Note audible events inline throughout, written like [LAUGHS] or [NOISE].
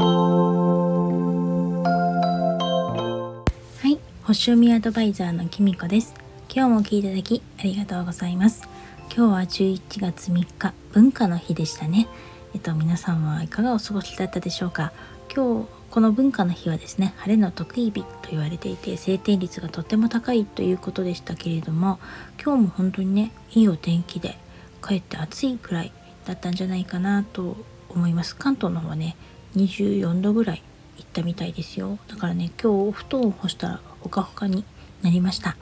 はい星読みアドバイザーのきみこです。今日も聞いていただきありがとうございます。今日は11月3日文化の日でしたね。えっと皆さんはいかがお過ごしだったでしょうか。今日この文化の日はですね晴れの得意日と言われていて晴天率がとっても高いということでしたけれども今日も本当にねいいお天気でかえって暑いくらいだったんじゃないかなと思います。関東の方はね24度ぐらい行ったみたいですよ。だからね今日お布団を干したらほかほかになりました。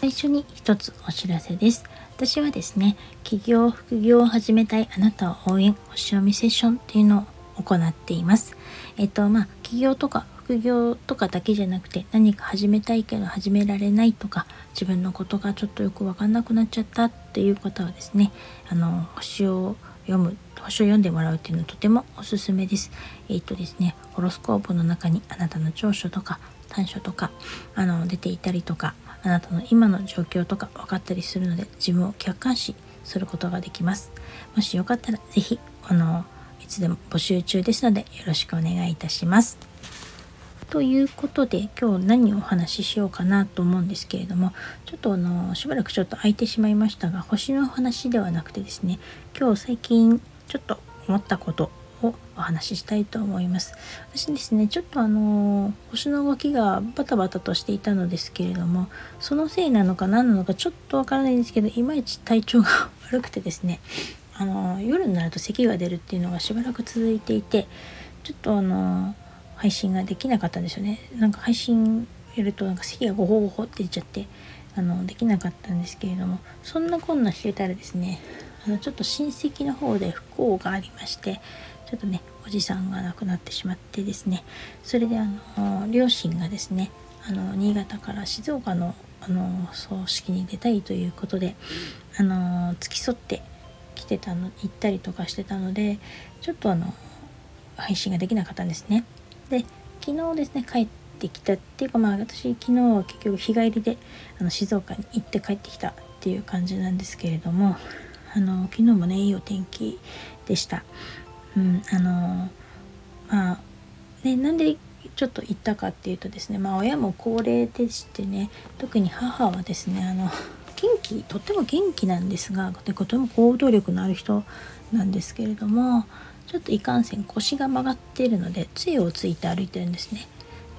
最初に一つお知らせです。私はですね起業副業を始めたいあなたを応援星読みセッションっていうのを行っています。えっとまあ起業とか副業とかだけじゃなくて何か始めたいけど始められないとか自分のことがちょっとよく分かんなくなっちゃったっていう方はですねあの星を読む星を読んでもらうっていうのはとてもおすすめです。えっ、とですねホロスコープの中にあなたの長所とか短所とかあの出ていたりとかあなたの今の状況とか分かったりするので自分を客観視することができます。もしよかったら是非あのいつでも募集中ですのでよろしくお願いいたします。ということで今日何をお話ししようかなと思うんですけれどもちょっとあのしばらくちょっと空いてしまいましたが星の話ではなくてですね今日最近ちょっと思ったことをお話ししたいと思います。私ですねちょっとあの星の動きがバタバタとしていたのですけれどもそのせいなのか何なのかちょっとわからないんですけどいまいち体調が悪くてですねあの夜になると咳が出るっていうのがしばらく続いていてちょっとあの配信ができなかったんですよねなんか配信やるとなんか咳がゴホゴホって出ちゃってあのできなかったんですけれどもそんなこんなしてたらですねあのちょっと親戚の方で不幸がありましてちょっとねおじさんが亡くなってしまってですねそれであの両親がですねあの新潟から静岡のあの葬式に出たいということであの付き添って来てたの行ったりとかしてたのでちょっとあの配信ができなかったんですね。で昨日ですね帰ってきたっていうかまあ私昨日は結局日帰りであの静岡に行って帰ってきたっていう感じなんですけれどもあの昨日もねいいお天気でした。うん、あのまあねなんでちょっと行ったかっていうとですねまあ親も高齢でしてね特に母はですねあの元気とっても元気なんですがとても行動力のある人なんですけれどもちょっといかんせん腰が曲がってるので杖をついて歩いてるんですね。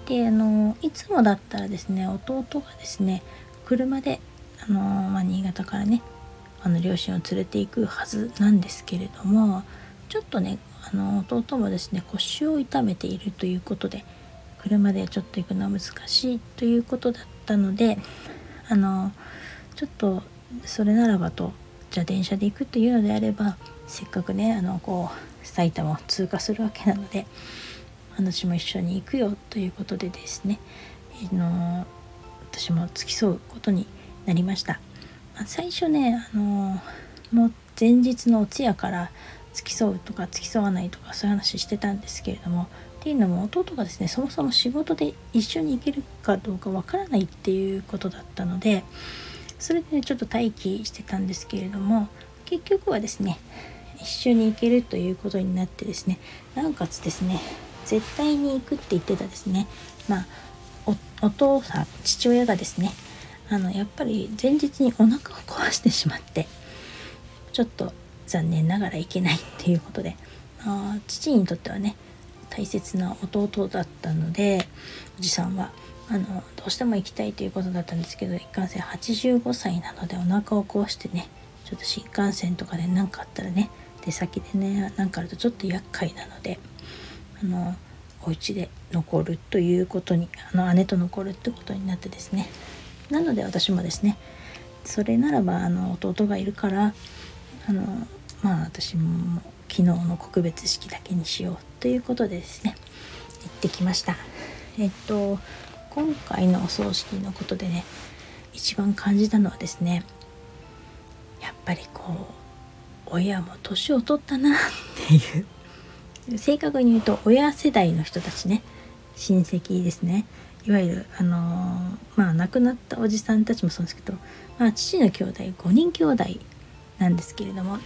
であのいつもだったらですね弟がですね車であの、まあ、新潟からねあの両親を連れて行くはずなんですけれどもちょっとねあの弟もですね腰を痛めているということで車でちょっと行くのは難しいということだったのであのちょっとそれならばとじゃあ電車で行くというのであればせっかくねあのこう埼玉を通過するわけなので私も一緒に行くよということでですね、あの私も付き添うことになりました。最初ね、あのもう前日のお通夜から付き添うとか付き添わないとかそういう話してたんですけれどもっていうのも弟がですねそもそも仕事で一緒に行けるかどうかわからないっていうことだったのでそれで、ね、ちょっと待機してたんですけれども結局はですね一緒に行けるということになってですねなおかつですね絶対に行くって言ってたですねまあお父さん父親がですねあのやっぱり前日にお腹を壊してしまってちょっと残念ながらいけないっていうことであ父にとってはね大切な弟だったのでおじさんはあのどうしても行きたいということだったんですけど一貫性85歳なのでお腹を壊してねちょっと新幹線とかで何かあったらね出先でね何かあるとちょっと厄介なのであのお家で残るということにあの姉と残るってことになってですね。なので私もですねそれならばあの弟がいるからあのまあ私も昨日の告別式だけにしようということでですね行ってきました。えっと今回のお葬式のことでね一番感じたのはですねやっぱりこう親も年を取ったなっていう。正確に言うと親世代の人たちね。親戚ですね。いわゆるあのー、まあ亡くなったおじさんたちもそうですけど、まあ、父の兄弟5人兄弟なんですけれども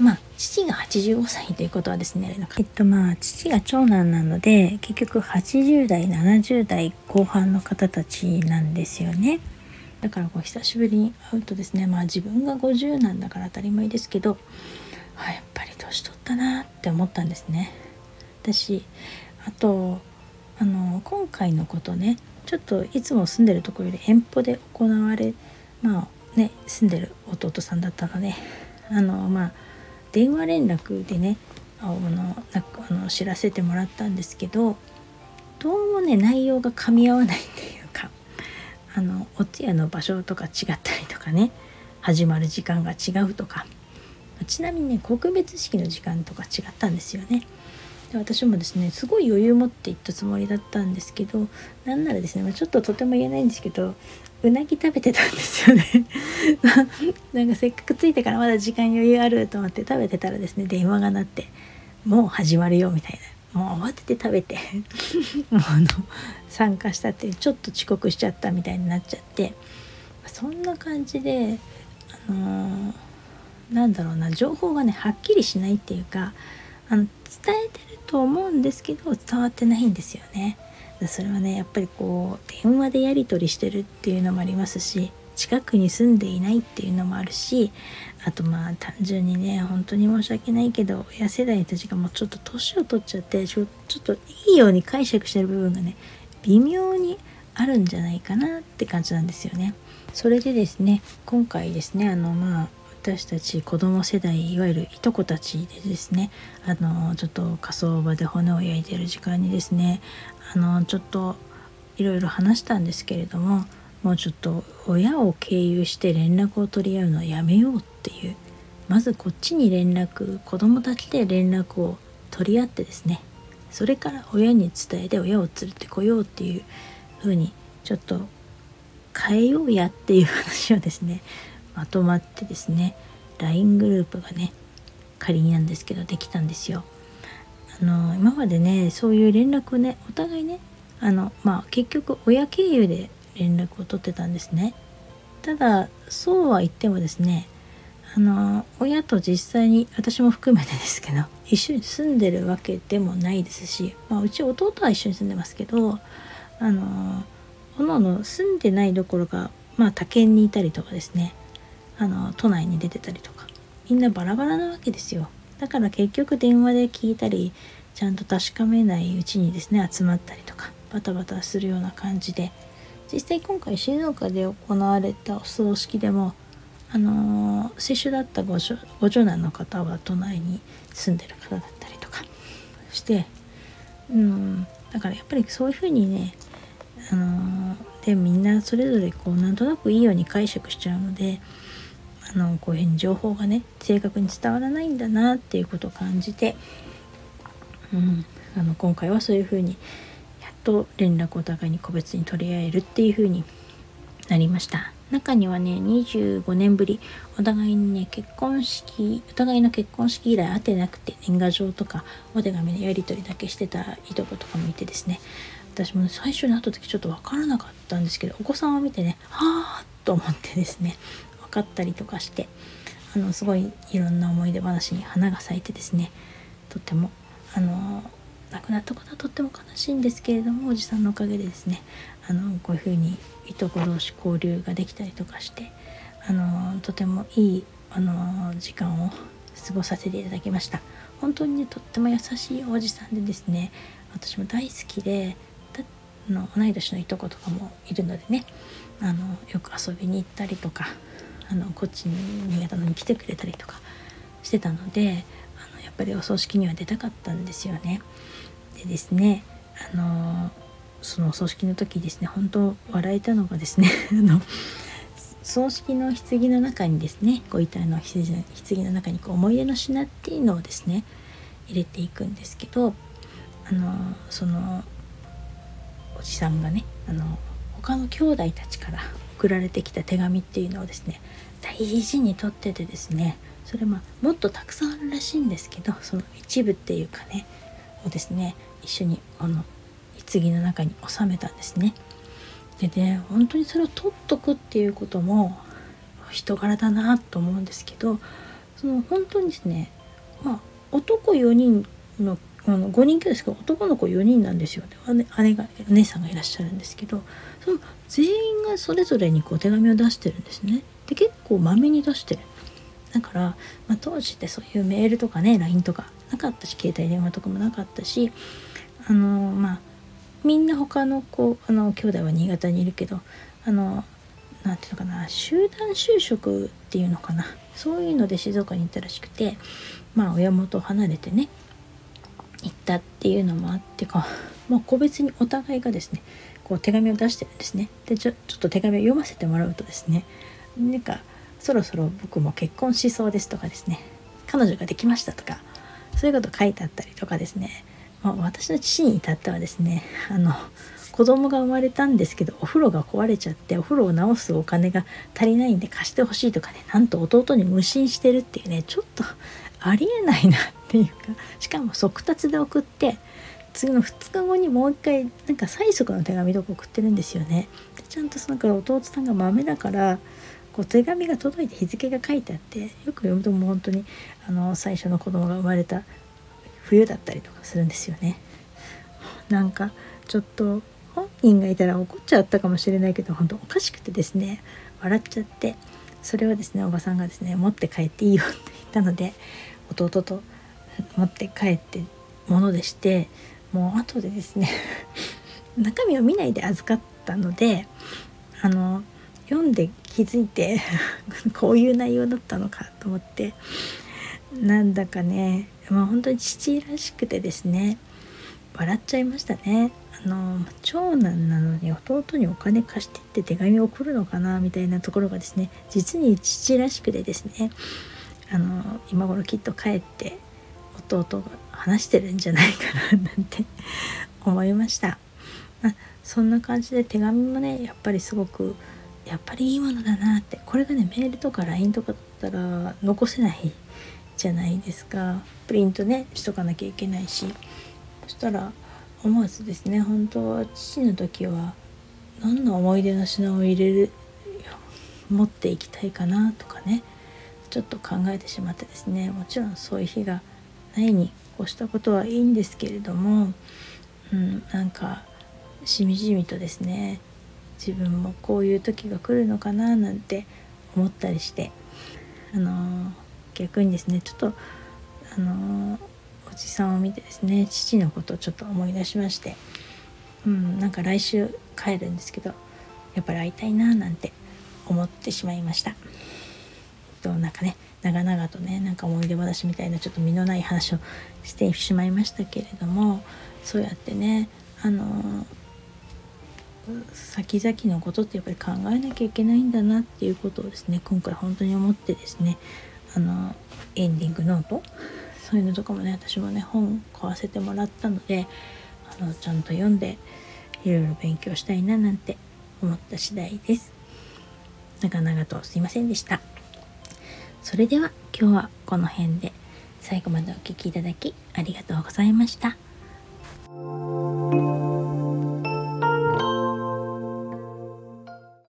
まあ父が85歳ということはですねえっとまあ父が長男なので結局80代70代後半の方たちなんですよね。だからこう久しぶりに会うとですねまあ自分が50なんだから当たり前ですけどあやっぱり年取ったなって思ったんですね。私あとあの今回のことねちょっといつも住んでるところより遠方で行われまあね住んでる弟さんだったのであのまあ電話連絡でねあのあの知らせてもらったんですけどどうもね内容が噛み合わないっていうかあのお通夜の場所とか違ったりとかね始まる時間が違うとか。ちなみにね告別式の時間とか違ったんですよね。で私もですねすごい余裕持って行ったつもりだったんですけどなんならですね、まあ、ちょっととても言えないんですけどうなぎ食べてたんですよね。[LAUGHS] なんかせっかく着いてからまだ時間余裕あると思って食べてたらですね電話が鳴ってもう始まるよみたいな。もう慌てて食べてもうあの参加したってちょっと遅刻しちゃったみたいになっちゃってそんな感じであのー、なんだろうな情報がねはっきりしないっていうかあの伝えてると思うんですけど伝わってないんですよね。それはねやっぱりこう電話でやり取りしてるっていうのもありますし近くに住んでいないっていうのもあるしあとまあ単純にね本当に申し訳ないけど親世代たちがもうちょっと年を取っちゃってちょちょっといいように解釈してる部分がね微妙にあるんじゃないかなって感じなんですよね。それでですね今回ですねあのまあ私たち子供世代いわゆるいとこたちでですねあのちょっと火葬場で骨を焼いてる時間にですねあのちょっといろいろ話したんですけれどももうちょっと親を経由して連絡を取り合うのはやめようっていう。まずこっちに連絡子供たちで連絡を取り合ってですね。それから親に伝えて親を連れてこようっていう風にちょっと変えようやっていう話をですね。まとまってですね。LINE グループがね仮になんですけどできたんですよ。あの今までねそういう連絡をねお互いねあのまあ結局親経由で連絡を取ってたんですね。ただそうは言ってもですねあの親と実際に私も含めてですけど一緒に住んでるわけでもないですし、まあ、うち弟は一緒に住んでますけどあのおのの住んでないどころかまあ他県にいたりとかですねあの都内に出てたりとかみんなバラバラなわけですよだから結局電話で聞いたりちゃんと確かめないうちにですね集まったりとかバタバタするような感じで実際今回静岡で行われたお葬式でもあの、接種だったごご長男の方は都内に住んでる方だったりとかしてうんだからやっぱりそういうふうにねあのー、でみんなそれぞれこうなんとなくいいように解釈しちゃうのであのこういうふうに情報がね正確に伝わらないんだなっていうことを感じて、うん、あの今回はそういうふうにと連絡をお互いに個別に取り合えるっていうふうになりました。中にはね25年ぶりお互いにね結婚式お互いの結婚式以来会ってなくて年賀状とかお手紙のやり取りだけしてたいとことかもいてですね私も、ね、最初に会った時ちょっと分からなかったんですけどお子さんを見てねはあと思ってですね分かったりとかしてあのすごいいろんな思い出話に花が咲いてですねとってもあの亡くなったことはとっても悲しいんですけれどもおじさんのおかげでですねあのこういうふうにいとこ同士交流ができたりとかしてあのとてもいいあの時間を過ごさせていただきました本当にねとっても優しいおじさんでですね私も大好きでの同い年のいとことかもいるのでねあのよく遊びに行ったりとかあのこっちに新潟のに来てくれたりとかしてたのであのやっぱりお葬式には出たかったんですよね。でですね。あのその葬式の時ですね本当笑えたのがですね [LAUGHS] あの葬式の棺の中にですねご遺体の棺の中にこう思い出の品っていうのをですね入れていくんですけどあのそのおじさんがねあの他の兄弟たちから送られてきた手紙っていうのをですね大事に取っててですねそれまあもっとたくさんあるらしいんですけどその一部っていうかねをですね一緒にあの棺の中に収めたんですね。でね本当にそれを取っとくっていうことも人柄だなと思うんですけどその本当にですねまあ男4人のあの5人兄弟ですけど男の子4人なんですよ姉姉がお姉さんがいらっしゃるんですけどその全員がそれぞれにこう手紙を出してるんですね。で結構まめに出してる。だから、まあ、当時ってそういうメールとかね LINE とかなかったし携帯電話とかもなかったしあのまあみんな他の子あの兄弟は新潟にいるけどあの何ていうのかな集団就職っていうのかなそういうので静岡に行ったらしくてまあ親元を離れてね行ったっていうのもあってか、まあ、個別にお互いがですねこう手紙を出してるんですね。でちょちょっと手紙を読ませてもらうとですねなんかそろそろ僕も結婚しそうですとかですね彼女ができましたとかそういうこと書いてあったりとかですね、まあ、私の父に至ってはですねあの子供が生まれたんですけどお風呂が壊れちゃってお風呂を直すお金が足りないんで貸してほしいとかねなんと弟に無心してるっていうねちょっとありえないなっていうかしかも速達で送って次の2日後にもう一回なんか催促の手紙とか送ってるんですよね。でちゃんとそのから弟さんが豆だからこう手紙が届いて日付が書いてあってよく読むともう本当にあの最初の子供が生まれた冬だったりとかするんですよね。なんかちょっと本人がいたら怒っちゃったかもしれないけど本当おかしくてですね笑っちゃってそれをですねおばさんがですね持って帰っていいよって言ったので弟と持って帰ってものでしてもう後でですね [LAUGHS] 中身を見ないで預かったのであの読んで気づいて [LAUGHS] こういう内容だったのかと思ってなんだかねまあ本当に父らしくてですね笑っちゃいましたね。あの長男なのに弟にお金貸してって手紙を送るのかなみたいなところがですね実に父らしくてですねあの今頃きっと帰って弟が話してるんじゃないかななんて [LAUGHS] 思いました、まあ、そんな感じで手紙もねやっぱりすごくやっぱりいいものだなってこれがねメールとか LINE とかだったら残せないじゃないですか。プリントねしとかなきゃいけないし。そしたら思わずですね本当は父の時は何の思い出の品を入れる持っていきたいかなとかねちょっと考えてしまってですねもちろんそういう日がないに越したことはいいんですけれども、うん、なんかしみじみとですね自分もこういう時が来るのかななんて思ったりしてあのー、逆にですねちょっとあの、おじさんを見てですね父のことをちょっと思い出しましてうんなんか来週帰るんですけどやっぱり会いたいななんて思ってしまいました。となんかね長々とねなんか思い出話みたいなちょっと身のない話をしてしまいましたけれどもそうやってねあの先々のことってやっぱり考えなきゃいけないんだなっていうことをですね今回本当に思ってですねあのエンディングノート？そういうのとかもね私もね本買わせてもらったのであのちゃんと読んでいろいろ勉強したいななんて思った次第です。長々とすいませんでした。それでは今日はこの辺で最後までお聴きいただきありがとうございました。